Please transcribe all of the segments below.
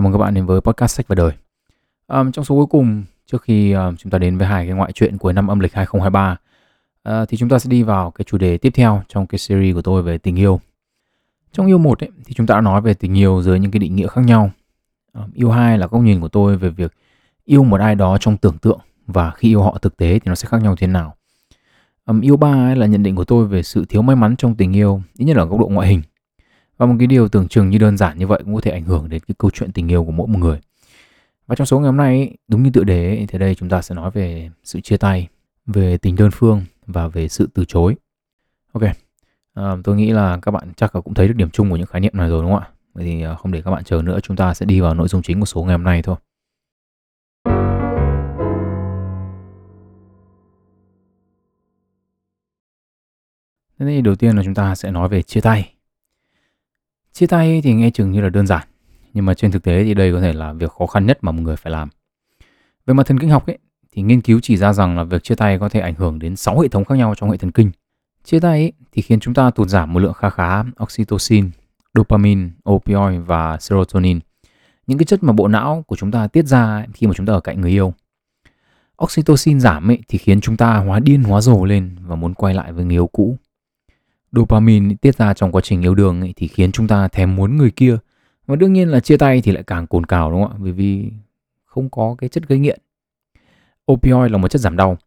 Chào mừng các bạn đến với podcast sách và đời. Um, trong số cuối cùng, trước khi um, chúng ta đến với hai cái ngoại truyện cuối năm âm lịch 2023, uh, ờ, thì chúng ta sẽ đi vào cái chủ đề tiếp theo trong cái series của tôi về tình yêu. Trong yêu một ấy, thì chúng ta đã nói về tình yêu dưới những cái định nghĩa khác nhau. Um, yêu hai là góc nhìn của tôi về việc yêu một ai đó trong tưởng tượng và khi yêu họ thực tế thì nó sẽ khác nhau thế nào. Um, yêu ba ấy là nhận định của tôi về sự thiếu may mắn trong tình yêu, ít nhất là góc độ ngoại hình và một cái điều tưởng chừng như đơn giản như vậy cũng có thể ảnh hưởng đến cái câu chuyện tình yêu của mỗi một người. Và trong số ngày hôm nay, đúng như tựa đề, thì đây chúng ta sẽ nói về sự chia tay, về tình đơn phương và về sự từ chối. Ok, à, tôi nghĩ là các bạn chắc là cũng thấy được điểm chung của những khái niệm này rồi đúng không ạ? Vậy thì ờ, không để các bạn chờ nữa, chúng ta sẽ đi vào nội dung chính của số ngày hôm nay thôi. Thế thì đầu tiên là chúng ta sẽ nói về chia tay. Chia tay thì nghe chừng như là đơn giản, nhưng mà trên thực tế thì đây có thể là việc khó khăn nhất mà một người phải làm. Về mặt thần kinh học ấy, thì nghiên cứu chỉ ra rằng là việc chia tay có thể ảnh hưởng đến 6 hệ thống khác nhau trong hệ thần kinh. Chia tay ấy, thì khiến chúng ta tụt giảm một lượng khá khá oxytocin, dopamine, opioid và serotonin. Những cái chất mà bộ não của chúng ta tiết ra khi mà chúng ta ở cạnh người yêu. Oxytocin giảm ấy, thì khiến chúng ta hóa điên hóa rồ lên và muốn quay lại với người yêu cũ dopamine tiết ra trong quá trình yêu đương ấy, thì khiến chúng ta thèm muốn người kia. Và đương nhiên là chia tay thì lại càng cồn cào đúng không ạ? Bởi vì không có cái chất gây nghiện. Opioid là một chất giảm đau.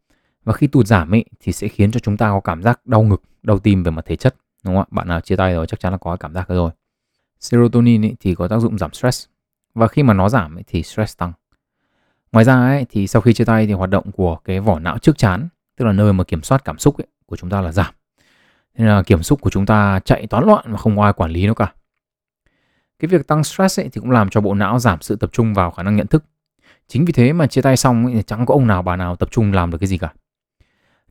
Và khi tụt giảm ấy thì sẽ khiến cho chúng ta có cảm giác đau ngực đau tim về mặt thể chất đúng không ạ? Bạn nào chia tay rồi chắc chắn là có cảm giác rồi. Serotonin ấy thì có tác dụng giảm stress. Và khi mà nó giảm ấy thì stress tăng. Ngoài ra ấy thì sau khi chia tay thì hoạt động của cái vỏ não trước chán tức là nơi mà kiểm soát cảm xúc ấy, của chúng ta là giảm nên là kiểm xúc của chúng ta chạy toán loạn và không có ai quản lý nó cả. Cái việc tăng stress ấy thì cũng làm cho bộ não giảm sự tập trung vào khả năng nhận thức. Chính vì thế mà chia tay xong ấy, chẳng có ông nào bà nào tập trung làm được cái gì cả.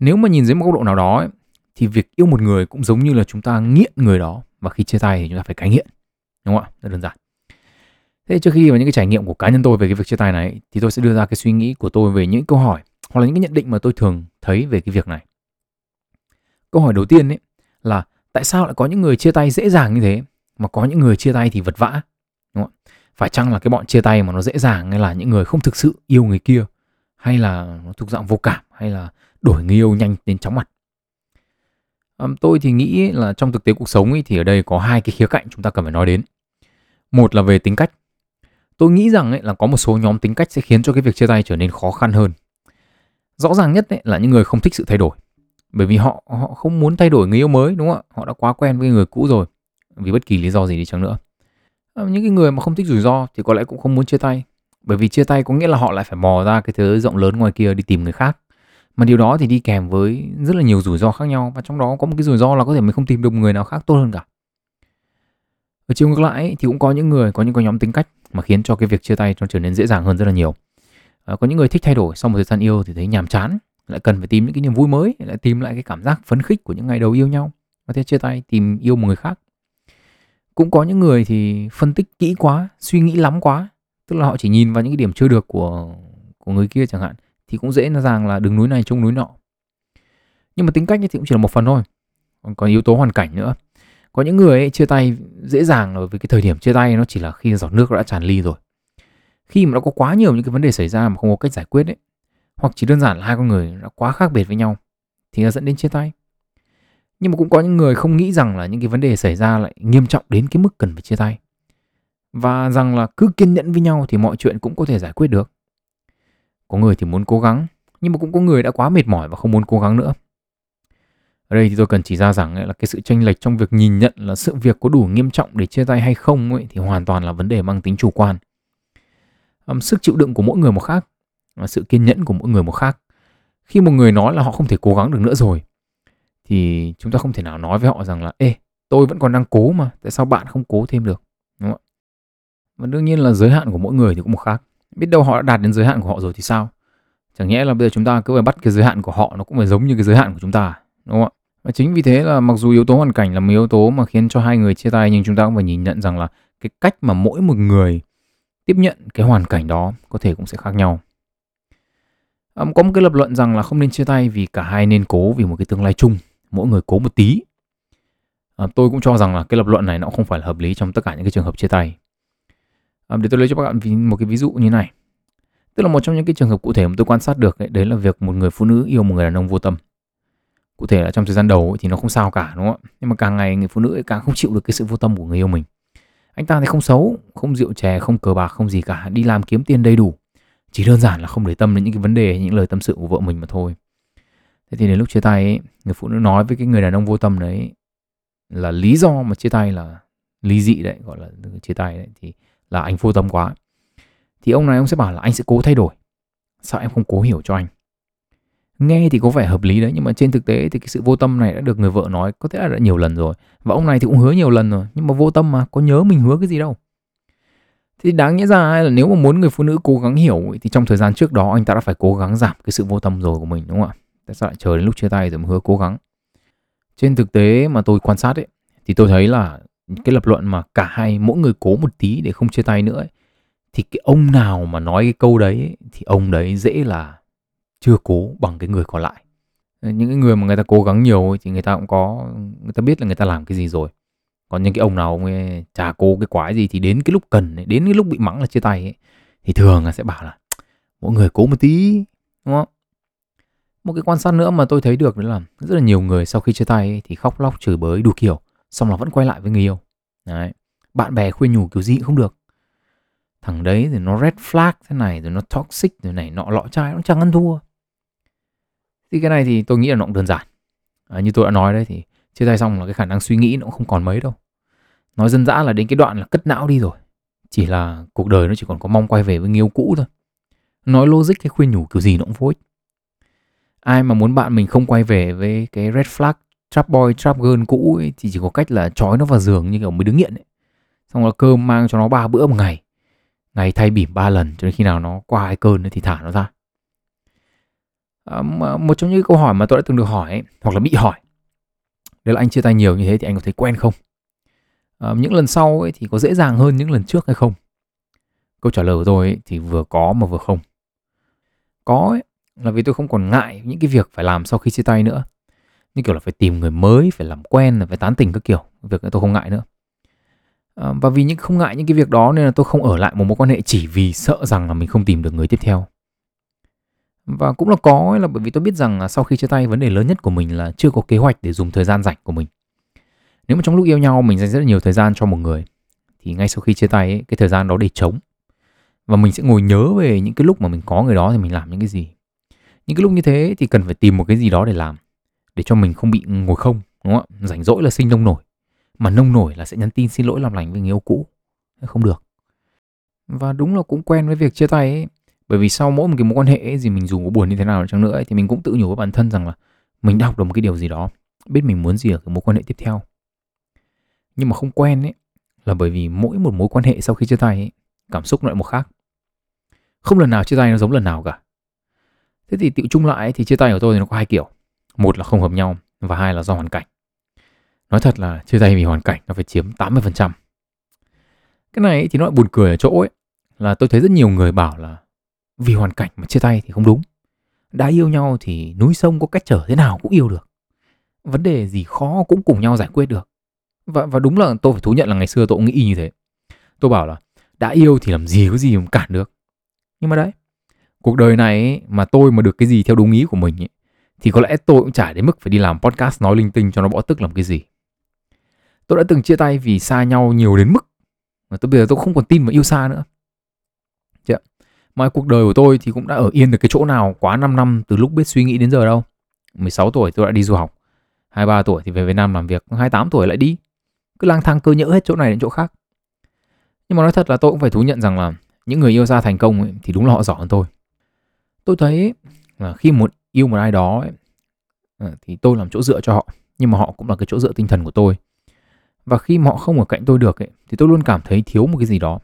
Nếu mà nhìn dưới một góc độ nào đó ấy, thì việc yêu một người cũng giống như là chúng ta nghiện người đó và khi chia tay thì chúng ta phải cai nghiện. Đúng không ạ? Rất đơn giản. Thế trước khi đi vào những cái trải nghiệm của cá nhân tôi về cái việc chia tay này thì tôi sẽ đưa ra cái suy nghĩ của tôi về những câu hỏi hoặc là những cái nhận định mà tôi thường thấy về cái việc này. Câu hỏi đầu tiên ấy là tại sao lại có những người chia tay dễ dàng như thế? Mà có những người chia tay thì vật vã đúng không? phải chăng là cái bọn chia tay mà nó dễ dàng hay là những người không thực sự yêu người kia? Hay là nó thuộc dạng vô cảm hay là đổi người yêu nhanh đến chóng mặt? Tôi thì nghĩ là trong thực tế cuộc sống ấy, thì ở đây có hai cái khía cạnh chúng ta cần phải nói đến. Một là về tính cách. Tôi nghĩ rằng ấy, là có một số nhóm tính cách sẽ khiến cho cái việc chia tay trở nên khó khăn hơn. Rõ ràng nhất ấy, là những người không thích sự thay đổi bởi vì họ họ không muốn thay đổi người yêu mới đúng không ạ? Họ đã quá quen với người cũ rồi vì bất kỳ lý do gì đi chăng nữa. Ờ, những cái người mà không thích rủi ro thì có lẽ cũng không muốn chia tay. Bởi vì chia tay có nghĩa là họ lại phải mò ra cái thế rộng lớn ngoài kia đi tìm người khác. Mà điều đó thì đi kèm với rất là nhiều rủi ro khác nhau và trong đó có một cái rủi ro là có thể mình không tìm được một người nào khác tốt hơn cả. Ở chiều ngược lại thì cũng có những người có những cái nhóm tính cách mà khiến cho cái việc chia tay nó trở nên dễ dàng hơn rất là nhiều. À, có những người thích thay đổi sau một thời gian yêu thì thấy nhàm chán lại cần phải tìm những cái niềm vui mới lại tìm lại cái cảm giác phấn khích của những ngày đầu yêu nhau. Và thế chia tay tìm yêu một người khác. Cũng có những người thì phân tích kỹ quá suy nghĩ lắm quá. Tức là họ chỉ nhìn vào những cái điểm chưa được của của người kia chẳng hạn. Thì cũng dễ là rằng là đứng núi này trông núi nọ. Nhưng mà tính cách thì cũng chỉ là một phần thôi. Còn có yếu tố hoàn cảnh nữa. Có những người ấy, chia tay dễ dàng ở với cái thời điểm chia tay nó chỉ là khi giọt nước đã tràn ly rồi. Khi mà nó có quá nhiều những cái vấn đề xảy ra mà không có cách giải quyết ấy hoặc chỉ đơn giản là hai con người đã quá khác biệt với nhau thì nó dẫn đến chia tay. Nhưng mà cũng có những người không nghĩ rằng là những cái vấn đề xảy ra lại nghiêm trọng đến cái mức cần phải chia tay. Và rằng là cứ kiên nhẫn với nhau thì mọi chuyện cũng có thể giải quyết được. Có người thì muốn cố gắng nhưng mà cũng có người đã quá mệt mỏi và không muốn cố gắng nữa. Ở đây thì tôi cần chỉ ra rằng là cái sự tranh lệch trong việc nhìn nhận là sự việc có đủ nghiêm trọng để chia tay hay không ấy, thì hoàn toàn là vấn đề mang tính chủ quan. Um, sức chịu đựng của mỗi người một khác và sự kiên nhẫn của mỗi người một khác. Khi một người nói là họ không thể cố gắng được nữa rồi, thì chúng ta không thể nào nói với họ rằng là, ê, tôi vẫn còn đang cố mà, tại sao bạn không cố thêm được? Đúng không ạ? Và đương nhiên là giới hạn của mỗi người thì cũng một khác. Biết đâu họ đã đạt đến giới hạn của họ rồi thì sao? Chẳng nhẽ là bây giờ chúng ta cứ phải bắt cái giới hạn của họ, nó cũng phải giống như cái giới hạn của chúng ta, đúng không ạ? Và chính vì thế là mặc dù yếu tố hoàn cảnh là một yếu tố mà khiến cho hai người chia tay, nhưng chúng ta cũng phải nhìn nhận rằng là cái cách mà mỗi một người tiếp nhận cái hoàn cảnh đó có thể cũng sẽ khác nhau. Um, có một cái lập luận rằng là không nên chia tay vì cả hai nên cố vì một cái tương lai chung, mỗi người cố một tí. À, tôi cũng cho rằng là cái lập luận này nó không phải là hợp lý trong tất cả những cái trường hợp chia tay. À, để tôi lấy cho các bạn một cái ví dụ như này. Tức là một trong những cái trường hợp cụ thể mà tôi quan sát được ấy, đấy là việc một người phụ nữ yêu một người đàn ông vô tâm. Cụ thể là trong thời gian đầu ấy, thì nó không sao cả đúng không ạ? Nhưng mà càng ngày người phụ nữ ấy càng không chịu được cái sự vô tâm của người yêu mình. Anh ta thì không xấu, không rượu chè, không cờ bạc, không gì cả, đi làm kiếm tiền đầy đủ. Chỉ đơn giản là không để tâm đến những cái vấn đề, những lời tâm sự của vợ mình mà thôi. Thế thì đến lúc chia tay ấy, người phụ nữ nói với cái người đàn ông vô tâm đấy là lý do mà chia tay là lý dị đấy, gọi là chia tay đấy thì là anh vô tâm quá. Thì ông này ông sẽ bảo là anh sẽ cố thay đổi. Sao em không cố hiểu cho anh? Nghe thì có vẻ hợp lý đấy nhưng mà trên thực tế thì cái sự vô tâm này đã được người vợ nói có thể là đã nhiều lần rồi. Và ông này thì cũng hứa nhiều lần rồi nhưng mà vô tâm mà có nhớ mình hứa cái gì đâu. Thì đáng nhẽ ra là nếu mà muốn người phụ nữ cố gắng hiểu thì trong thời gian trước đó anh ta đã phải cố gắng giảm cái sự vô tâm rồi của mình đúng không ạ? Tại sao lại chờ đến lúc chia tay rồi mới hứa cố gắng? Trên thực tế mà tôi quan sát ấy thì tôi thấy là cái lập luận mà cả hai mỗi người cố một tí để không chia tay nữa ấy, thì cái ông nào mà nói cái câu đấy ấy, thì ông đấy dễ là chưa cố bằng cái người còn lại những cái người mà người ta cố gắng nhiều ấy, thì người ta cũng có người ta biết là người ta làm cái gì rồi còn những cái ông nào ông ấy chả cố cái quái gì thì đến cái lúc cần ấy, đến cái lúc bị mắng là chia tay ấy, thì thường là sẽ bảo là mỗi người cố một tí đúng không? Một cái quan sát nữa mà tôi thấy được là rất là nhiều người sau khi chia tay ấy, thì khóc lóc chửi bới đủ kiểu xong là vẫn quay lại với người yêu. Đấy bạn bè khuyên nhủ kiểu gì cũng không được. Thằng đấy thì nó red flag thế này rồi nó toxic rồi này nọ lọ chai nó chẳng ăn thua. Thì cái này thì tôi nghĩ là nó cũng đơn giản. À, như tôi đã nói đấy thì chia tay xong là cái khả năng suy nghĩ nó cũng không còn mấy đâu nói dân dã là đến cái đoạn là cất não đi rồi. Chỉ là cuộc đời nó chỉ còn có mong quay về với người yêu cũ thôi. Nói logic hay khuyên nhủ kiểu gì nó cũng vô ích. Ai mà muốn bạn mình không quay về với cái red flag trap boy trap girl cũ ấy, thì chỉ có cách là trói nó vào giường như kiểu mới đứng nghiện ấy. Xong là cơm mang cho nó ba bữa một ngày. Ngày thay bỉm ba lần cho đến khi nào nó qua hai cơn thì thả nó ra. À, một trong những câu hỏi mà tôi đã từng được hỏi ấy, hoặc là bị hỏi đấy là anh chia tay nhiều như thế thì anh có thấy quen không? Ờ, những lần sau ấy thì có dễ dàng hơn những lần trước hay không? Câu trả lời của tôi ấy, thì vừa có mà vừa không. Có ấy, là vì tôi không còn ngại những cái việc phải làm sau khi chia tay nữa. Như kiểu là phải tìm người mới phải làm quen phải tán tỉnh các kiểu. Việc tôi không ngại nữa. Ờ, và vì những không ngại những cái việc đó nên là tôi không ở lại một mối quan hệ chỉ vì sợ rằng là mình không tìm được người tiếp theo. Và cũng là có là bởi vì tôi biết rằng là sau khi chia tay vấn đề lớn nhất của mình là chưa có kế hoạch để dùng thời gian rảnh của mình nếu mà trong lúc yêu nhau mình dành rất là nhiều thời gian cho một người thì ngay sau khi chia tay ấy, cái thời gian đó để trống. Và mình sẽ ngồi nhớ về những cái lúc mà mình có người đó thì mình làm những cái gì. Những cái lúc như thế thì cần phải tìm một cái gì đó để làm để cho mình không bị ngồi không đúng không ạ? Rảnh rỗi là sinh nông nổi mà nông nổi là sẽ nhắn tin xin lỗi làm lành với người yêu cũ. Không được. Và đúng là cũng quen với việc chia tay ấy bởi vì sau mỗi một cái mối quan hệ ấy, gì mình dù có buồn như thế nào chăng nữa ấy, thì mình cũng tự nhủ với bản thân rằng là mình đã học được một cái điều gì đó biết mình muốn gì ở cái mối quan hệ tiếp theo nhưng mà không quen ấy là bởi vì mỗi một mối quan hệ sau khi chia tay ấy, cảm xúc lại một khác. Không lần nào chia tay nó giống lần nào cả. Thế thì tự chung lại thì chia tay của tôi thì nó có hai kiểu. Một là không hợp nhau và hai là do hoàn cảnh. Nói thật là chia tay vì hoàn cảnh nó phải chiếm 80% cái này thì nó lại buồn cười ở chỗ ấy là tôi thấy rất nhiều người bảo là vì hoàn cảnh mà chia tay thì không đúng. Đã yêu nhau thì núi sông có cách trở thế nào cũng yêu được. Vấn đề gì khó cũng cùng nhau giải quyết được và và đúng là tôi phải thú nhận là ngày xưa tôi cũng nghĩ như thế. Tôi bảo là đã yêu thì làm gì có gì mà cản được. Nhưng mà đấy cuộc đời này ấy, mà tôi mà được cái gì theo đúng ý của mình ấy, thì có lẽ tôi cũng chả đến mức phải đi làm podcast nói linh tinh cho nó bỏ tức làm cái gì. Tôi đã từng chia tay vì xa nhau nhiều đến mức mà tôi bây giờ tôi không còn tin vào yêu xa nữa. Chứ, mà cuộc đời của tôi thì cũng đã ở yên được cái chỗ nào quá 5 năm từ lúc biết suy nghĩ đến giờ đâu. 16 tuổi tôi đã đi du học 23 tuổi thì về Việt Nam làm việc 28 tuổi lại đi cứ lang thang cơ nhỡ hết chỗ này đến chỗ khác. Nhưng mà nói thật là tôi cũng phải thú nhận rằng là những người yêu xa thành công ấy, thì đúng là họ giỏi hơn tôi. Tôi thấy là khi một yêu một ai đó ấy, ờ, thì tôi làm chỗ dựa cho họ nhưng mà họ cũng là cái chỗ dựa tinh thần của tôi. Và khi mà họ không ở cạnh tôi được ấy, thì tôi luôn cảm thấy thiếu một cái gì đó.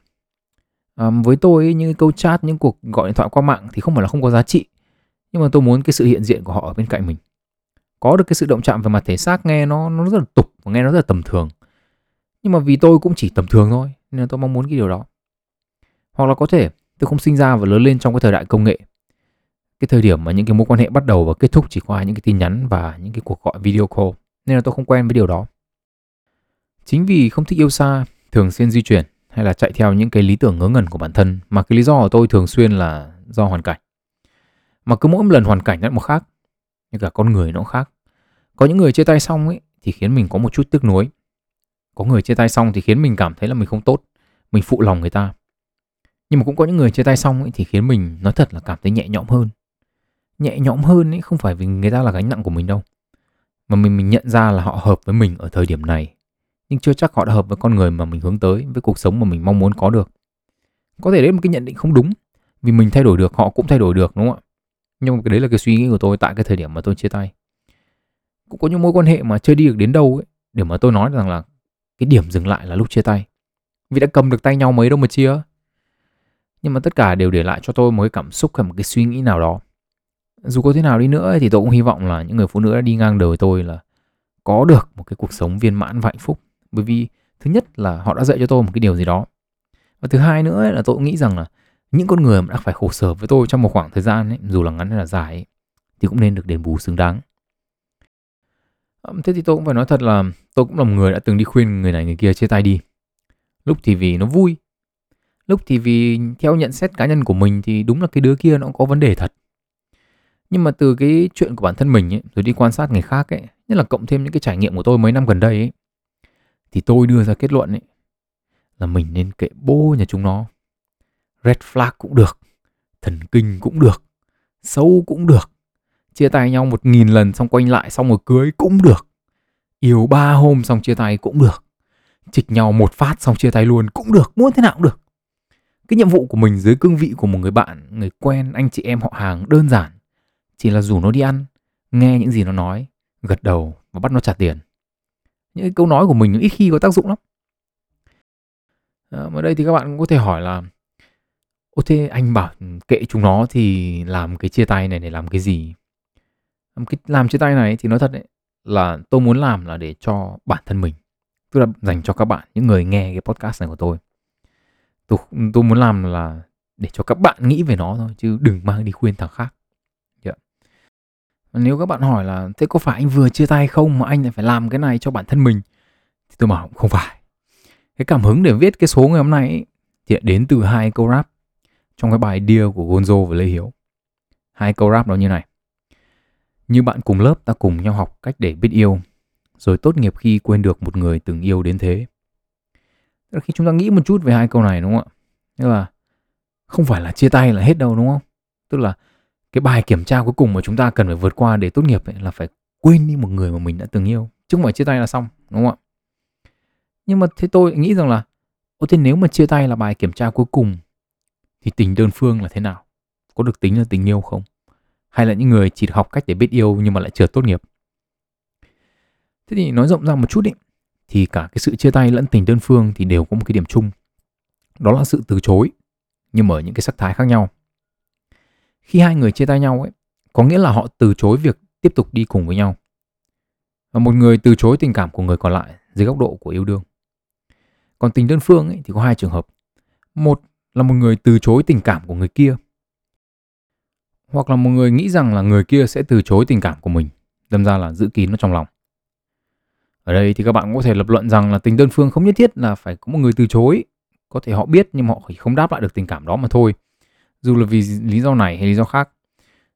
À, với tôi ấy, những câu chat những cuộc gọi điện thoại qua mạng thì không phải là không có giá trị nhưng mà tôi muốn cái sự hiện diện của họ ở bên cạnh mình. Có được cái sự động chạm về mặt thể xác nghe nó nó rất là tục và nghe nó rất là tầm thường nhưng mà vì tôi cũng chỉ tầm thường thôi nên tôi mong muốn cái điều đó hoặc là có thể tôi không sinh ra và lớn lên trong cái thời đại công nghệ cái thời điểm mà những cái mối quan hệ bắt đầu và kết thúc chỉ qua những cái tin nhắn và những cái cuộc gọi video call nên là tôi không quen với điều đó chính vì không thích yêu xa thường xuyên di chuyển hay là chạy theo những cái lý tưởng ngớ ngẩn của bản thân mà cái lý do của tôi thường xuyên là do hoàn cảnh. Mà cứ mỗi một lần hoàn cảnh nó một khác, như cả con người nó khác. Có những người chia tay xong ấy thì khiến mình có một chút tiếc nuối. Có người chia tay xong thì khiến mình cảm thấy là mình không tốt, mình phụ lòng người ta. Nhưng mà cũng có những người chia tay xong ấy thì khiến mình nói thật là cảm thấy nhẹ nhõm hơn. Nhẹ nhõm hơn ấy không phải vì người ta là gánh nặng của mình đâu. Mà mình mình nhận ra là họ hợp với mình ở thời điểm này. Nhưng chưa chắc họ đã hợp với con người mà mình hướng tới, với cuộc sống mà mình mong muốn có được. Có thể đấy là một cái nhận định không đúng. Vì mình thay đổi được, họ cũng thay đổi được đúng không ạ? Nhưng mà cái đấy là cái suy nghĩ của tôi tại cái thời điểm mà tôi chia tay. Cũng có những mối quan hệ mà chưa đi được đến đâu ấy. Để mà tôi nói rằng là cái điểm dừng lại là lúc chia tay. Vì đã cầm được tay nhau mấy đâu mà chia. Nhưng mà tất cả đều để lại cho tôi một cái cảm xúc hay một cái suy nghĩ nào đó. Dù có thế nào đi nữa thì tôi cũng hy vọng là những người phụ nữ đã đi ngang đời tôi là có được một cái cuộc sống viên mãn và hạnh phúc. Bởi vì thứ nhất là họ đã dạy cho tôi một cái điều gì đó. Và thứ hai nữa là tôi cũng nghĩ rằng là những con người mà đã phải khổ sở với tôi trong một khoảng thời gian ấy, dù là ngắn hay là dài ấy, thì cũng nên được đền bù xứng đáng. Thế thì tôi cũng phải nói thật là tôi cũng là một người đã từng đi khuyên người này người kia chia tay đi. Lúc thì vì nó vui, lúc thì vì theo nhận xét cá nhân của mình thì đúng là cái đứa kia nó có vấn đề thật. Nhưng mà từ cái chuyện của bản thân mình ấy, rồi đi quan sát người khác ấy, nhất là cộng thêm những cái trải nghiệm của tôi mấy năm gần đây ấy, thì tôi đưa ra kết luận ấy là mình nên kệ bố nhà chúng nó. Red flag cũng được, thần kinh cũng được, sâu cũng được, chia tay nhau một nghìn lần xong quay lại xong rồi cưới cũng được, yêu ba hôm xong chia tay cũng được, chịch nhau một phát xong chia tay luôn cũng được, muốn thế nào cũng được. Cái nhiệm vụ của mình dưới cương vị của một người bạn, người quen, anh chị em họ hàng đơn giản chỉ là rủ nó đi ăn, nghe những gì nó nói, gật đầu và bắt nó trả tiền. Những câu nói của mình ít khi có tác dụng lắm. À, ở đây thì các bạn cũng có thể hỏi là Ô thế anh bảo kệ chúng nó thì làm cái chia tay này để làm cái gì? Cái làm chia tay này thì nói thật đấy là tôi muốn làm là để cho bản thân mình. Tức là dành cho các bạn, những người nghe cái podcast này của tôi. Tôi, tôi muốn làm là để cho các bạn nghĩ về nó thôi chứ đừng mang đi khuyên thằng khác. Dạ. Yeah. Nếu các bạn hỏi là thế có phải anh vừa chia tay không mà anh lại phải làm cái này cho bản thân mình? Thì tôi bảo không phải. Cái cảm hứng để viết cái số ngày hôm nay ấy, thì đến từ hai câu rap trong cái bài Dear của Gonzo và Lê Hiếu. Hai câu rap đó như này. Như bạn cùng lớp ta cùng nhau học cách để biết yêu, rồi tốt nghiệp khi quên được một người từng yêu đến thế. Tức khi chúng ta nghĩ một chút về hai câu này đúng không ạ? Tức là không phải là chia tay là hết đâu đúng không? Tức là cái bài kiểm tra cuối cùng mà chúng ta cần phải vượt qua để tốt nghiệp ấy là phải quên đi một người mà mình đã từng yêu. Chứ không phải chia tay là xong, đúng không ạ? Nhưng mà thế tôi nghĩ rằng là Ô thế nếu mà chia tay là bài kiểm tra cuối cùng thì tình đơn phương là thế nào? Có được tính là tình yêu không? Hay là những người chỉ học cách để biết yêu nhưng mà lại chưa tốt nghiệp? Thế thì nói rộng ra một chút ý, thì cả cái sự chia tay lẫn tình đơn phương thì đều có một cái điểm chung. Đó là sự từ chối, nhưng mà ở những cái sắc thái khác nhau. Khi hai người chia tay nhau ấy, có nghĩa là họ từ chối việc tiếp tục đi cùng với nhau. Và một người từ chối tình cảm của người còn lại dưới góc độ của yêu đương. Còn tình đơn phương ấy, thì có hai trường hợp. Một là một người từ chối tình cảm của người kia. Hoặc là một người nghĩ rằng là người kia sẽ từ chối tình cảm của mình, đâm ra là giữ kín nó trong lòng. Ở đây thì các bạn có thể lập luận rằng là tình đơn phương không nhất thiết là phải có một người từ chối. Có thể họ biết nhưng mà họ không đáp lại được tình cảm đó mà thôi. Dù là vì lý do này hay lý do khác.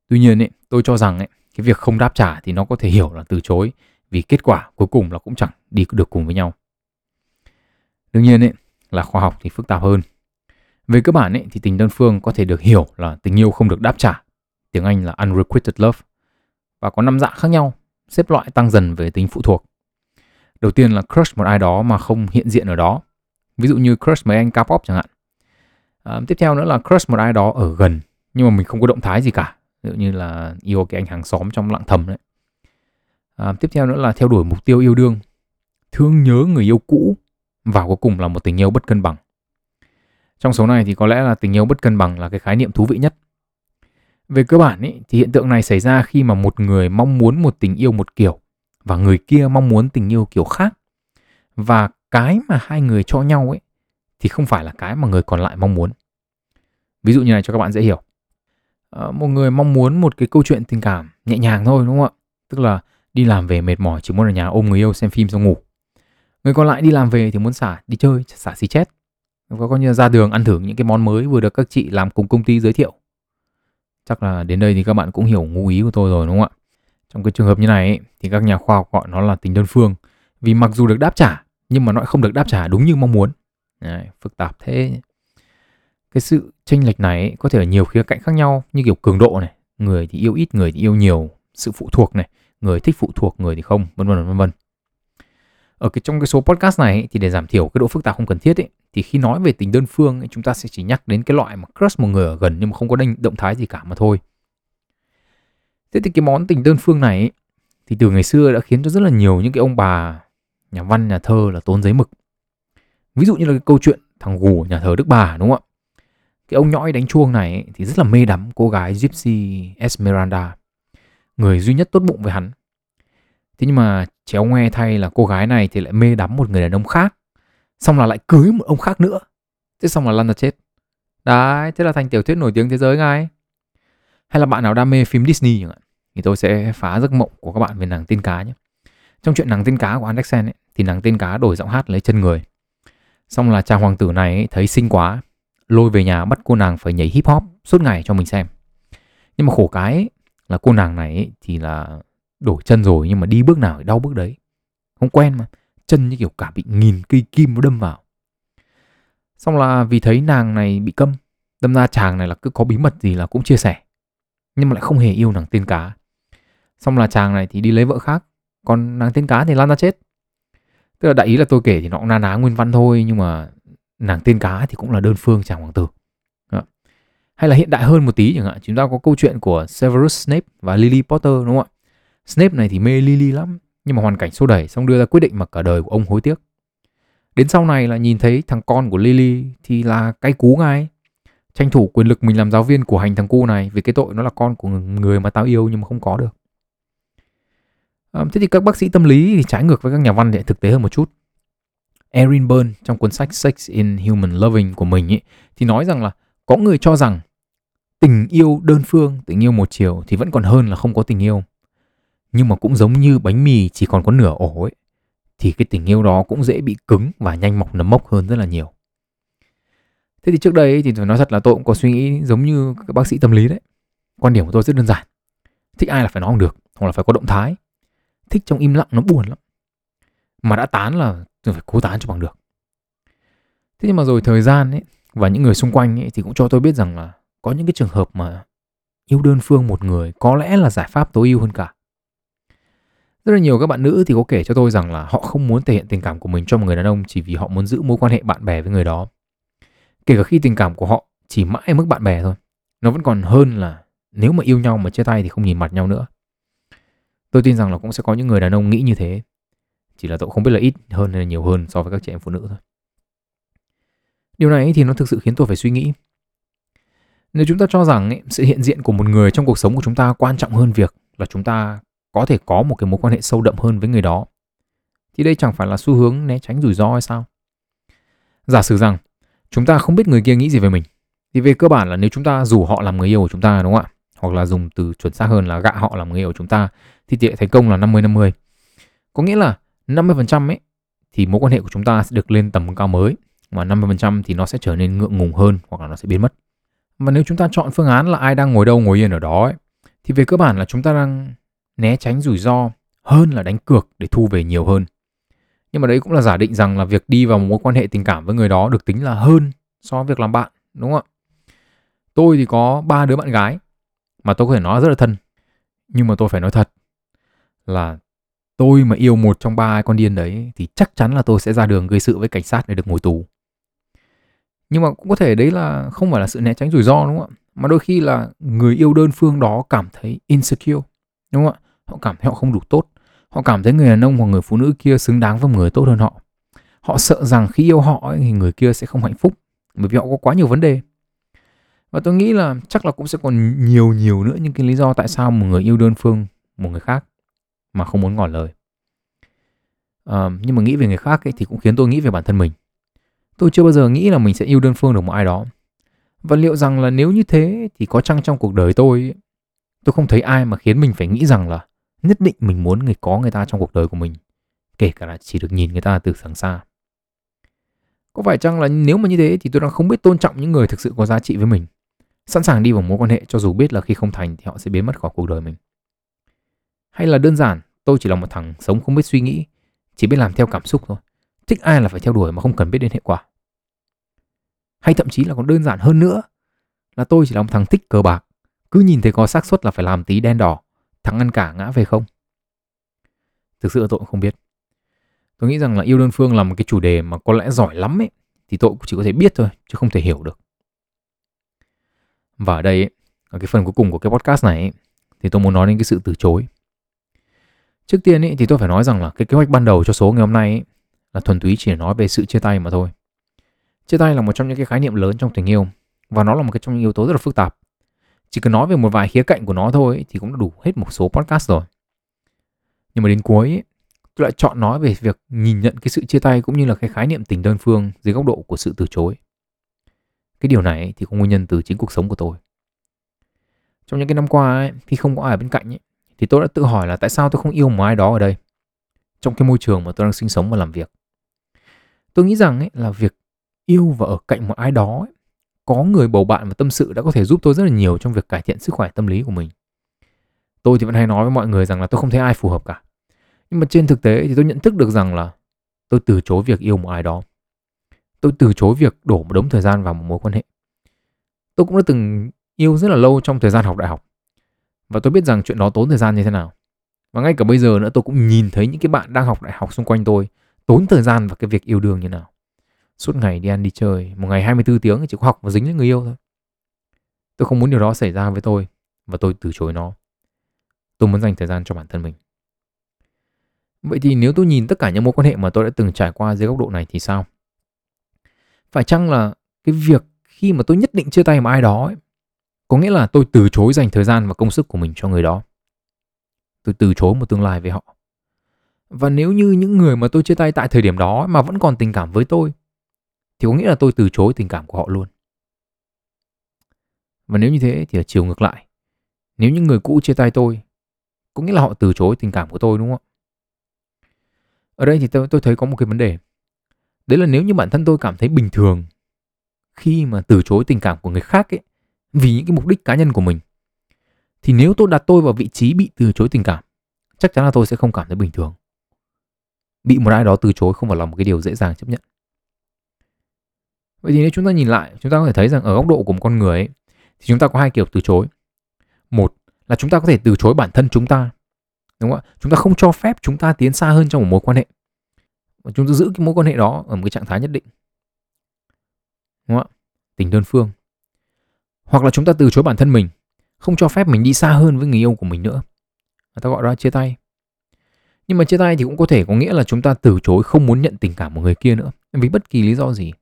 Tuy nhiên ấy, tôi cho rằng ấy, cái việc không đáp trả thì nó có thể hiểu là từ chối vì kết quả cuối cùng là cũng chẳng đi được cùng với nhau. Đương nhiên ấy, là khoa học thì phức tạp hơn. Về cơ bản ấy, thì tình đơn phương có thể được hiểu là tình yêu không được đáp trả. Tiếng Anh là unrequited love. Và có năm dạng khác nhau, xếp loại tăng dần về tính phụ thuộc. Đầu tiên là crush một ai đó mà không hiện diện ở đó. Ví dụ như crush mấy anh K-pop chẳng hạn. À, tiếp theo nữa là crush một ai đó ở gần nhưng mà mình không có động thái gì cả. Ví dụ như là yêu cái anh hàng xóm trong lặng thầm đấy. À, tiếp theo nữa là theo đuổi mục tiêu yêu đương. Thương nhớ người yêu cũ và cuối cùng là một tình yêu bất cân bằng. Trong số này thì có lẽ là tình yêu bất cân bằng là cái khái niệm thú vị nhất. Về cơ bản ý, thì hiện tượng này xảy ra khi mà một người mong muốn một tình yêu một kiểu và người kia mong muốn tình yêu kiểu khác. Và cái mà hai người cho nhau ấy thì không phải là cái mà người còn lại mong muốn. Ví dụ như này cho các bạn dễ hiểu. À, một người mong muốn một cái câu chuyện tình cảm nhẹ nhàng thôi đúng không ạ? Tức là đi làm về mệt mỏi chỉ muốn ở nhà ôm người yêu xem phim xong ngủ. Người còn lại đi làm về thì muốn xả đi chơi, xả xì chết có coi như ra đường ăn thử những cái món mới vừa được các chị làm cùng công ty giới thiệu chắc là đến đây thì các bạn cũng hiểu ngu ý của tôi rồi đúng không ạ? Trong cái trường hợp như này ấy, thì các nhà khoa học gọi nó là tình đơn phương. Vì mặc dù được đáp trả nhưng mà nó không được đáp trả đúng như mong muốn. Đấy, phức tạp thế. Cái sự chênh lệch này ấy, có thể ở nhiều khía cạnh khác nhau như kiểu cường độ này người thì yêu ít người thì yêu nhiều sự phụ thuộc này người thích phụ thuộc người thì không vân vân vân vân ở cái trong cái số podcast này ấy, thì để giảm thiểu cái độ phức tạp không cần thiết ấy, thì khi nói về tình đơn phương ấy, chúng ta sẽ chỉ nhắc đến cái loại mà crush một người ở gần nhưng mà không có động thái gì cả mà thôi. Thế thì cái món tình đơn phương này ấy, thì từ ngày xưa đã khiến cho rất là nhiều những cái ông bà nhà văn nhà thơ là tốn giấy mực. Ví dụ như là cái câu chuyện thằng gù nhà thờ đức bà đúng không ạ? Cái ông nhõi đánh chuông này ấy, thì rất là mê đắm cô gái Gypsy Esmeralda người duy nhất tốt bụng với hắn. Thế nhưng mà chéo nghe thay là cô gái này thì lại mê đắm một người đàn ông khác. Xong là lại cưới một ông khác nữa. Thế xong là lăn ra chết. Đấy thế là thành tiểu thuyết nổi tiếng thế giới ngay. Hay là bạn nào đam mê phim Disney chẳng hạn thì tôi sẽ phá giấc mộng của các bạn về nàng tiên cá nhé. Trong chuyện nàng tiên cá của Andersen ấy, thì nàng tiên cá đổi giọng hát lấy chân người. Xong là chàng hoàng tử này ấy, thấy xinh quá lôi về nhà bắt cô nàng phải nhảy hip hop suốt ngày cho mình xem. Nhưng mà khổ cái ấy, là cô nàng này ấy, thì là đổi chân rồi nhưng mà đi bước nào thì đau bước đấy. Không quen mà, chân như kiểu cả bị nghìn cây kim nó đâm vào. Xong là vì thấy nàng này bị câm, đâm ra chàng này là cứ có bí mật gì là cũng chia sẻ, nhưng mà lại không hề yêu nàng tiên cá. Xong là chàng này thì đi lấy vợ khác, còn nàng tiên cá thì lan ra chết. Tức là đại ý là tôi kể thì nó cũng na ná nguyên văn thôi, nhưng mà nàng tiên cá thì cũng là đơn phương chàng hoàng tử. Hay là hiện đại hơn một tí chẳng hạn, chúng ta có câu chuyện của Severus Snape và Lily Potter, đúng không ạ? Snape này thì mê Lily lắm nhưng mà hoàn cảnh xô đẩy xong đưa ra quyết định mà cả đời của ông hối tiếc. Đến sau này là nhìn thấy thằng con của Lily thì là cay cú ngay. Tranh thủ quyền lực mình làm giáo viên của hành thằng cu này vì cái tội nó là con của người mà tao yêu nhưng mà không có được. À, thế thì các bác sĩ tâm lý thì trái ngược với các nhà văn thì thực tế hơn một chút. Erin Byrne trong cuốn sách Sex in Human Loving của mình ấy, thì nói rằng là có người cho rằng tình yêu đơn phương, tình yêu một chiều thì vẫn còn hơn là không có tình yêu. Nhưng mà cũng giống như bánh mì chỉ còn có nửa ổ ấy, thì cái tình yêu đó cũng dễ bị cứng và nhanh mọc nấm mốc hơn rất là nhiều. Thế thì trước đây thì tôi nói thật là tôi cũng có suy nghĩ giống như các bác sĩ tâm lý đấy. Quan điểm của tôi rất đơn giản. Thích ai là phải nói không được, hoặc là phải có động thái. Thích trong im lặng nó buồn lắm. Mà đã tán là tôi phải cố tán cho bằng được. Thế nhưng mà rồi thời gian ấy và những người xung quanh ấy thì cũng cho tôi biết rằng là có những cái trường hợp mà yêu đơn phương một người có lẽ là giải pháp tối ưu hơn cả. Rất là nhiều các bạn nữ thì có kể cho tôi rằng là họ không muốn thể hiện tình cảm của mình cho một người đàn ông chỉ vì họ muốn giữ mối quan hệ bạn bè với người đó. Kể cả khi tình cảm của họ chỉ mãi ở mức bạn bè thôi nó vẫn còn hơn là nếu mà yêu nhau mà chia tay thì không nhìn mặt nhau nữa. Tôi tin rằng là cũng sẽ có những người đàn ông nghĩ như thế chỉ là tôi không biết là ít hơn hay là nhiều hơn so với các chị em phụ nữ thôi. Điều này thì nó thực sự khiến tôi phải suy nghĩ. Nếu chúng ta cho rằng ấy, sự hiện diện của một người trong cuộc sống của chúng ta quan trọng hơn việc là chúng ta có thể có một cái mối quan hệ sâu đậm hơn với người đó. Thì đây chẳng phải là xu hướng né tránh rủi ro hay sao? Giả sử rằng chúng ta không biết người kia nghĩ gì về mình thì về cơ bản là nếu chúng ta rủ họ làm người yêu của chúng ta đúng không ạ? Hoặc là dùng từ chuẩn xác hơn là gạ họ làm người yêu của chúng ta thì tỷ lệ thành công là 50 50 có nghĩa là 50% ấy thì mối quan hệ của chúng ta sẽ được lên tầm cao mới mà 50% thì nó sẽ trở nên ngượng ngùng hơn hoặc là nó sẽ biến mất. Và nếu chúng ta chọn phương án là ai đang ngồi đâu ngồi yên ở đó ấy, thì về cơ bản là chúng ta đang né tránh rủi ro hơn là đánh cược để thu về nhiều hơn. Nhưng mà đấy cũng là giả định rằng là việc đi vào một mối quan hệ tình cảm với người đó được tính là hơn so với việc làm bạn, đúng không ạ? Tôi thì có ba đứa bạn gái mà tôi có thể nói rất là thân. Nhưng mà tôi phải nói thật là tôi mà yêu một trong ba con điên đấy thì chắc chắn là tôi sẽ ra đường gây sự với cảnh sát để được ngồi tù. Nhưng mà cũng có thể đấy là không phải là sự né tránh rủi ro, đúng không ạ? Mà đôi khi là người yêu đơn phương đó cảm thấy insecure đúng không ạ họ cảm thấy họ không đủ tốt Họ cảm thấy người đàn ông hoặc người phụ nữ kia xứng đáng với một người tốt hơn họ. Họ sợ rằng khi yêu họ ấy, thì người kia sẽ không hạnh phúc bởi vì họ có quá nhiều vấn đề. Và tôi nghĩ là chắc là cũng sẽ còn nhiều nhiều nữa những cái lý do tại sao một người yêu đơn phương một người khác mà không muốn ngỏ lời. À, nhưng mà nghĩ về người khác ấy, thì cũng khiến tôi nghĩ về bản thân mình. Tôi chưa bao giờ nghĩ là mình sẽ yêu đơn phương được một ai đó. Và liệu rằng là nếu như thế thì có chăng trong cuộc đời tôi tôi không thấy ai mà khiến mình phải nghĩ rằng là nhất định mình muốn người có người ta trong cuộc đời của mình kể cả là chỉ được nhìn người ta từ sáng xa Có phải chăng là nếu mà như thế thì tôi đang không biết tôn trọng những người thực sự có giá trị với mình, sẵn sàng đi vào mối quan hệ cho dù biết là khi không thành thì họ sẽ biến mất khỏi cuộc đời mình. Hay là đơn giản tôi chỉ là một thằng sống không biết suy nghĩ, chỉ biết làm theo cảm xúc thôi. Thích ai là phải theo đuổi mà không cần biết đến hệ quả. Hay thậm chí là còn đơn giản hơn nữa là tôi chỉ là một thằng thích cờ bạc, cứ nhìn thấy có xác suất là phải làm tí đen đỏ, thắng ăn cả ngã về không. Thực sự tôi cũng không biết. Tôi nghĩ rằng là yêu đơn phương là một cái chủ đề mà có lẽ giỏi lắm ấy thì tôi cũng chỉ có thể biết thôi chứ không thể hiểu được. Và ở đây ấy, ở cái phần cuối cùng của cái podcast này ấy, thì tôi muốn nói đến cái sự từ chối. Trước tiên ấy, thì tôi phải nói rằng là cái kế hoạch ban đầu cho số ngày hôm nay ấy, là thuần túy chỉ nói về sự chia tay mà thôi. Chia tay là một trong những cái khái niệm lớn trong tình yêu và nó là một cái trong những yếu tố rất là phức tạp. Chỉ cần nói về một vài khía cạnh của nó thôi ấy, thì cũng đã đủ hết một số podcast rồi. Nhưng mà đến cuối ấy, tôi lại chọn nói về việc nhìn nhận cái sự chia tay cũng như là cái khái niệm tình đơn phương dưới góc độ của sự từ chối. Cái điều này thì có nguyên nhân từ chính cuộc sống của tôi. Trong những cái năm qua ấy, khi không có ai bên cạnh ấy, thì tôi đã tự hỏi là tại sao tôi không yêu một ai đó ở đây trong cái môi trường mà tôi đang sinh sống và làm việc. Tôi nghĩ rằng ấy, là việc yêu và ở cạnh một ai đó ấy, có người bầu bạn và tâm sự đã có thể giúp tôi rất là nhiều trong việc cải thiện sức khỏe tâm lý của mình. Tôi thì vẫn hay nói với mọi người rằng là tôi không thấy ai phù hợp cả. Nhưng mà trên thực tế thì tôi nhận thức được rằng là tôi từ chối việc yêu một ai đó. Tôi từ chối việc đổ một đống thời gian vào một mối quan hệ. Tôi cũng đã từng yêu rất là lâu trong thời gian học đại học. Và tôi biết rằng chuyện đó tốn thời gian như thế nào. Và ngay cả bây giờ nữa tôi cũng nhìn thấy những cái bạn đang học đại học xung quanh tôi tốn thời gian vào cái việc yêu đương như nào. Suốt ngày đi ăn đi chơi, một ngày 24 tiếng chỉ có học và dính với người yêu thôi. Tôi không muốn điều đó xảy ra với tôi và tôi từ chối nó. Tôi muốn dành thời gian cho bản thân mình. Vậy thì nếu tôi nhìn tất cả những mối quan hệ mà tôi đã từng trải qua dưới góc độ này thì sao? Phải chăng là cái việc khi mà tôi nhất định chia tay một ai đó ấy, có nghĩa là tôi từ chối dành thời gian và công sức của mình cho người đó. Tôi từ chối một tương lai với họ. Và nếu như những người mà tôi chia tay tại thời điểm đó mà vẫn còn tình cảm với tôi thì có nghĩa là tôi từ chối tình cảm của họ luôn. Và nếu như thế thì ở chiều ngược lại. Nếu những người cũ chia tay tôi có nghĩa là họ từ chối tình cảm của tôi đúng không ạ? Ở đây thì tôi, tôi thấy có một cái vấn đề. Đấy là nếu như bản thân tôi cảm thấy bình thường khi mà từ chối tình cảm của người khác ấy vì những cái mục đích cá nhân của mình thì nếu tôi đặt tôi vào vị trí bị từ chối tình cảm chắc chắn là tôi sẽ không cảm thấy bình thường bị một ai đó từ chối không phải là một cái điều dễ dàng chấp nhận vậy thì nếu chúng ta nhìn lại chúng ta có thể thấy rằng ở góc độ của một con người ấy, thì chúng ta có hai kiểu từ chối. Một là chúng ta có thể từ chối bản thân chúng ta đúng không ạ? Chúng ta không cho phép chúng ta tiến xa hơn trong một mối quan hệ. Và chúng ta giữ cái mối quan hệ đó ở một cái trạng thái nhất định. Đúng không ạ? Tình đơn phương. Hoặc là chúng ta từ chối bản thân mình không cho phép mình đi xa hơn với người yêu của mình nữa. Người ta gọi đó là chia tay. Nhưng mà chia tay thì cũng có thể có nghĩa là chúng ta từ chối không muốn nhận tình cảm của người kia nữa. Vì bất kỳ lý do gì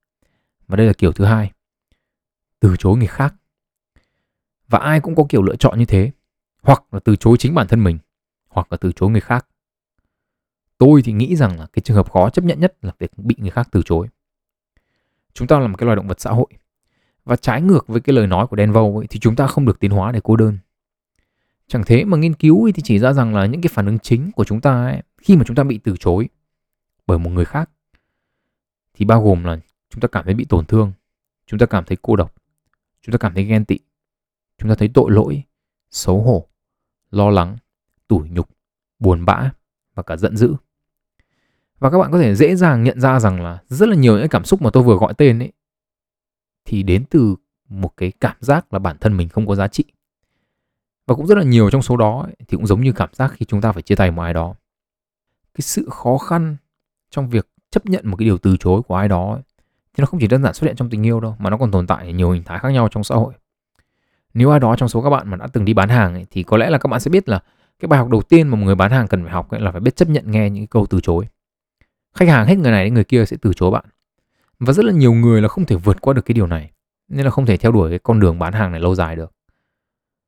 và đây là kiểu thứ hai. Từ chối người khác. Và ai cũng có kiểu lựa chọn như thế. Hoặc là từ chối chính bản thân mình hoặc là từ chối người khác. Tôi thì nghĩ rằng là cái trường hợp khó chấp nhận nhất là việc bị người khác từ chối. Chúng ta là một cái loài động vật xã hội. Và trái ngược với cái lời nói của Denvo ấy, thì chúng ta không được tiến hóa để cô đơn. Chẳng thế mà nghiên cứu thì chỉ ra rằng là những cái phản ứng chính của chúng ta ấy, khi mà chúng ta bị từ chối bởi một người khác thì bao gồm là chúng ta cảm thấy bị tổn thương, chúng ta cảm thấy cô độc, chúng ta cảm thấy ghen tị, chúng ta thấy tội lỗi, xấu hổ, lo lắng, tủi nhục, buồn bã và cả giận dữ. Và các bạn có thể dễ dàng nhận ra rằng là rất là nhiều những cảm xúc mà tôi vừa gọi tên ấy thì đến từ một cái cảm giác là bản thân mình không có giá trị. Và cũng rất là nhiều trong số đó ấy, thì cũng giống như cảm giác khi chúng ta phải chia tay một ai đó. Cái sự khó khăn trong việc chấp nhận một cái điều từ chối của ai đó ấy, thì nó không chỉ đơn giản xuất hiện trong tình yêu đâu mà nó còn tồn tại ở nhiều hình thái khác nhau trong xã hội. Nếu ai đó trong số các bạn mà đã từng đi bán hàng ấy, thì có lẽ là các bạn sẽ biết là cái bài học đầu tiên mà một người bán hàng cần phải học ấy là phải biết chấp nhận nghe những câu từ chối. Khách hàng hết người này đến người kia sẽ từ chối bạn. Và rất là nhiều người là không thể vượt qua được cái điều này nên là không thể theo đuổi cái con đường bán hàng này lâu dài được.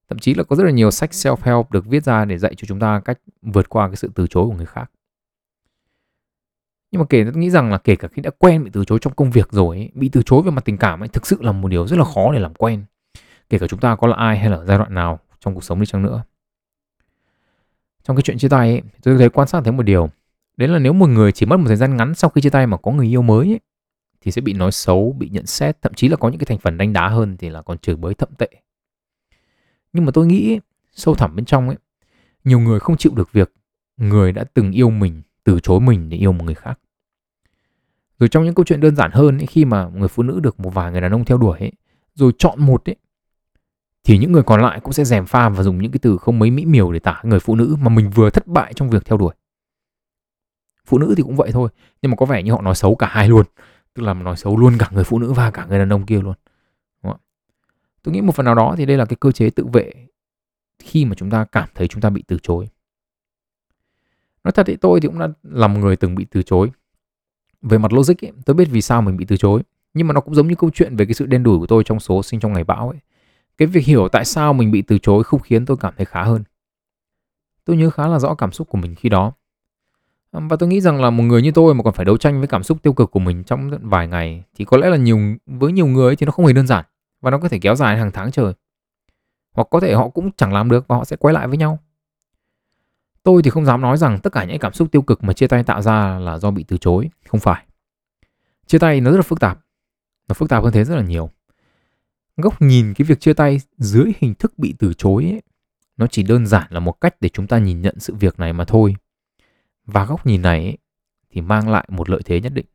Thậm chí là có rất là nhiều sách self help được viết ra để dạy cho chúng ta cách vượt qua cái sự từ chối của người khác nhưng mà kể tôi nghĩ rằng là kể cả khi đã quen bị từ chối trong công việc rồi ấy, bị từ chối về mặt tình cảm ấy thực sự là một điều rất là khó để làm quen. Kể cả chúng ta có là ai hay là giai đoạn nào trong cuộc sống đi chăng nữa. Trong cái chuyện chia tay ấy, tôi thấy quan sát thấy một điều. Đấy là nếu một người chỉ mất một thời gian ngắn sau khi chia tay mà có người yêu mới ấy, thì sẽ bị nói xấu, bị nhận xét, thậm chí là có những cái thành phần đánh đá hơn thì là còn chửi bới thậm tệ. Nhưng mà tôi nghĩ sâu thẳm bên trong ấy, nhiều người không chịu được việc người đã từng yêu mình từ chối mình để yêu một người khác. Rồi trong những câu chuyện đơn giản hơn ấy, khi mà người phụ nữ được một vài người đàn ông theo đuổi ấy, rồi chọn một ấy, thì những người còn lại cũng sẽ dèm pha và dùng những cái từ không mấy mỹ miều để tả người phụ nữ mà mình vừa thất bại trong việc theo đuổi. Phụ nữ thì cũng vậy thôi, nhưng mà có vẻ như họ nói xấu cả hai luôn, tức là nói xấu luôn cả người phụ nữ và cả người đàn ông kia luôn. Đúng không? Tôi nghĩ một phần nào đó thì đây là cái cơ chế tự vệ khi mà chúng ta cảm thấy chúng ta bị từ chối. Nói thật thì tôi thì cũng đã là một người từng bị từ chối. Về mặt logic ấy, tôi biết vì sao mình bị từ chối. Nhưng mà nó cũng giống như câu chuyện về cái sự đen đủi của tôi trong số sinh trong ngày bão ấy. Cái việc hiểu tại sao mình bị từ chối không khiến tôi cảm thấy khá hơn. Tôi nhớ khá là rõ cảm xúc của mình khi đó. Và tôi nghĩ rằng là một người như tôi mà còn phải đấu tranh với cảm xúc tiêu cực của mình trong vài ngày thì có lẽ là nhiều với nhiều người thì nó không hề đơn giản và nó có thể kéo dài hàng tháng trời. Hoặc có thể họ cũng chẳng làm được và họ sẽ quay lại với nhau. Tôi thì không dám nói rằng tất cả những cảm xúc tiêu cực mà chia tay tạo ra là do bị từ chối, không phải. Chia tay nó rất là phức tạp. Nó phức tạp hơn thế rất là nhiều. Góc nhìn cái việc chia tay dưới hình thức bị từ chối ấy, nó chỉ đơn giản là một cách để chúng ta nhìn nhận sự việc này mà thôi. Và góc nhìn này ấy, thì mang lại một lợi thế nhất định.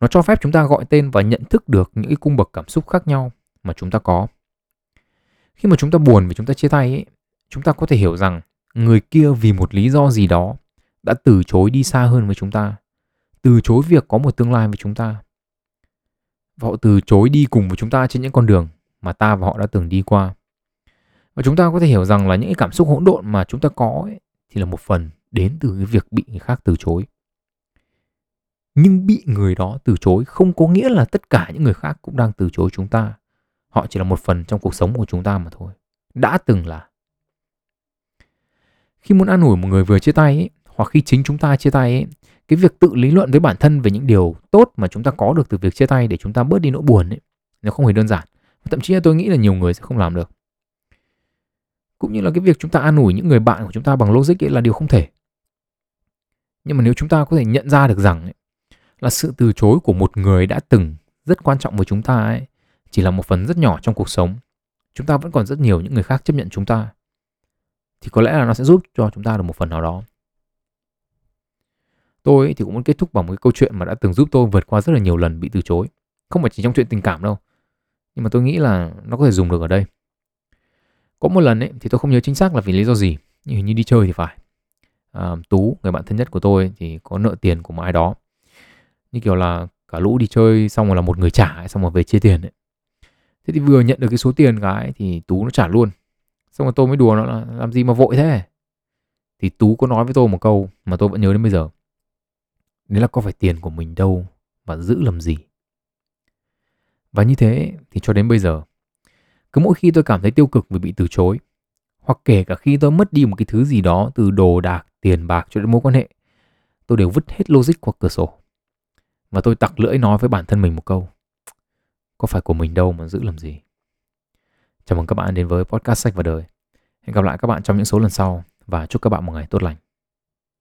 Nó cho phép chúng ta gọi tên và nhận thức được những cái cung bậc cảm xúc khác nhau mà chúng ta có. Khi mà chúng ta buồn vì chúng ta chia tay ấy, chúng ta có thể hiểu rằng người kia vì một lý do gì đó đã từ chối đi xa hơn với chúng ta từ chối việc có một tương lai với chúng ta. Và họ từ chối đi cùng với chúng ta trên những con đường mà ta và họ đã từng đi qua. Và chúng ta có thể hiểu rằng là những cái cảm xúc hỗn độn mà chúng ta có ấy, thì là một phần đến từ cái việc bị người khác từ chối. Nhưng bị người đó từ chối không có nghĩa là tất cả những người khác cũng đang từ chối chúng ta. Họ chỉ là một phần trong cuộc sống của chúng ta mà thôi. Đã từng là khi muốn an ủi một người vừa chia tay ấy, hoặc khi chính chúng ta chia tay ấy, cái việc tự lý luận với bản thân về những điều tốt mà chúng ta có được từ việc chia tay để chúng ta bớt đi nỗi buồn ấy nó không hề đơn giản. Thậm chí là tôi nghĩ là nhiều người sẽ không làm được. Cũng như là cái việc chúng ta an ủi những người bạn của chúng ta bằng logic ấy là điều không thể. Nhưng mà nếu chúng ta có thể nhận ra được rằng ấy, là sự từ chối của một người đã từng rất quan trọng với chúng ta ấy chỉ là một phần rất nhỏ trong cuộc sống chúng ta vẫn còn rất nhiều những người khác chấp nhận chúng ta thì có lẽ là nó sẽ giúp cho chúng ta được một phần nào đó. Tôi thì cũng muốn kết thúc bằng một cái câu chuyện mà đã từng giúp tôi vượt qua rất là nhiều lần bị từ chối. Không phải chỉ trong chuyện tình cảm đâu nhưng mà tôi nghĩ là nó có thể dùng được ở đây. Có một lần ấy thì tôi không nhớ chính xác là vì lý do gì nhưng hình như đi chơi thì phải. À, tú người bạn thân nhất của tôi thì có nợ tiền của một ai đó. Như kiểu là cả lũ đi chơi xong rồi là một người trả xong rồi về chia tiền ấy. Thế thì vừa nhận được cái số tiền cái thì tú nó trả luôn xong rồi tôi mới đùa nó là, làm gì mà vội thế? Thì tú có nói với tôi một câu mà tôi vẫn nhớ đến bây giờ. Đấy là có phải tiền của mình đâu mà giữ làm gì? Và như thế thì cho đến bây giờ, cứ mỗi khi tôi cảm thấy tiêu cực vì bị từ chối, hoặc kể cả khi tôi mất đi một cái thứ gì đó từ đồ đạc, tiền bạc cho đến mối quan hệ, tôi đều vứt hết logic qua cửa sổ. Và tôi tặc lưỡi nói với bản thân mình một câu, có phải của mình đâu mà giữ làm gì? Chào mừng các bạn đến với podcast sách và đời. Hẹn gặp lại các bạn trong những số lần sau và chúc các bạn một ngày tốt lành.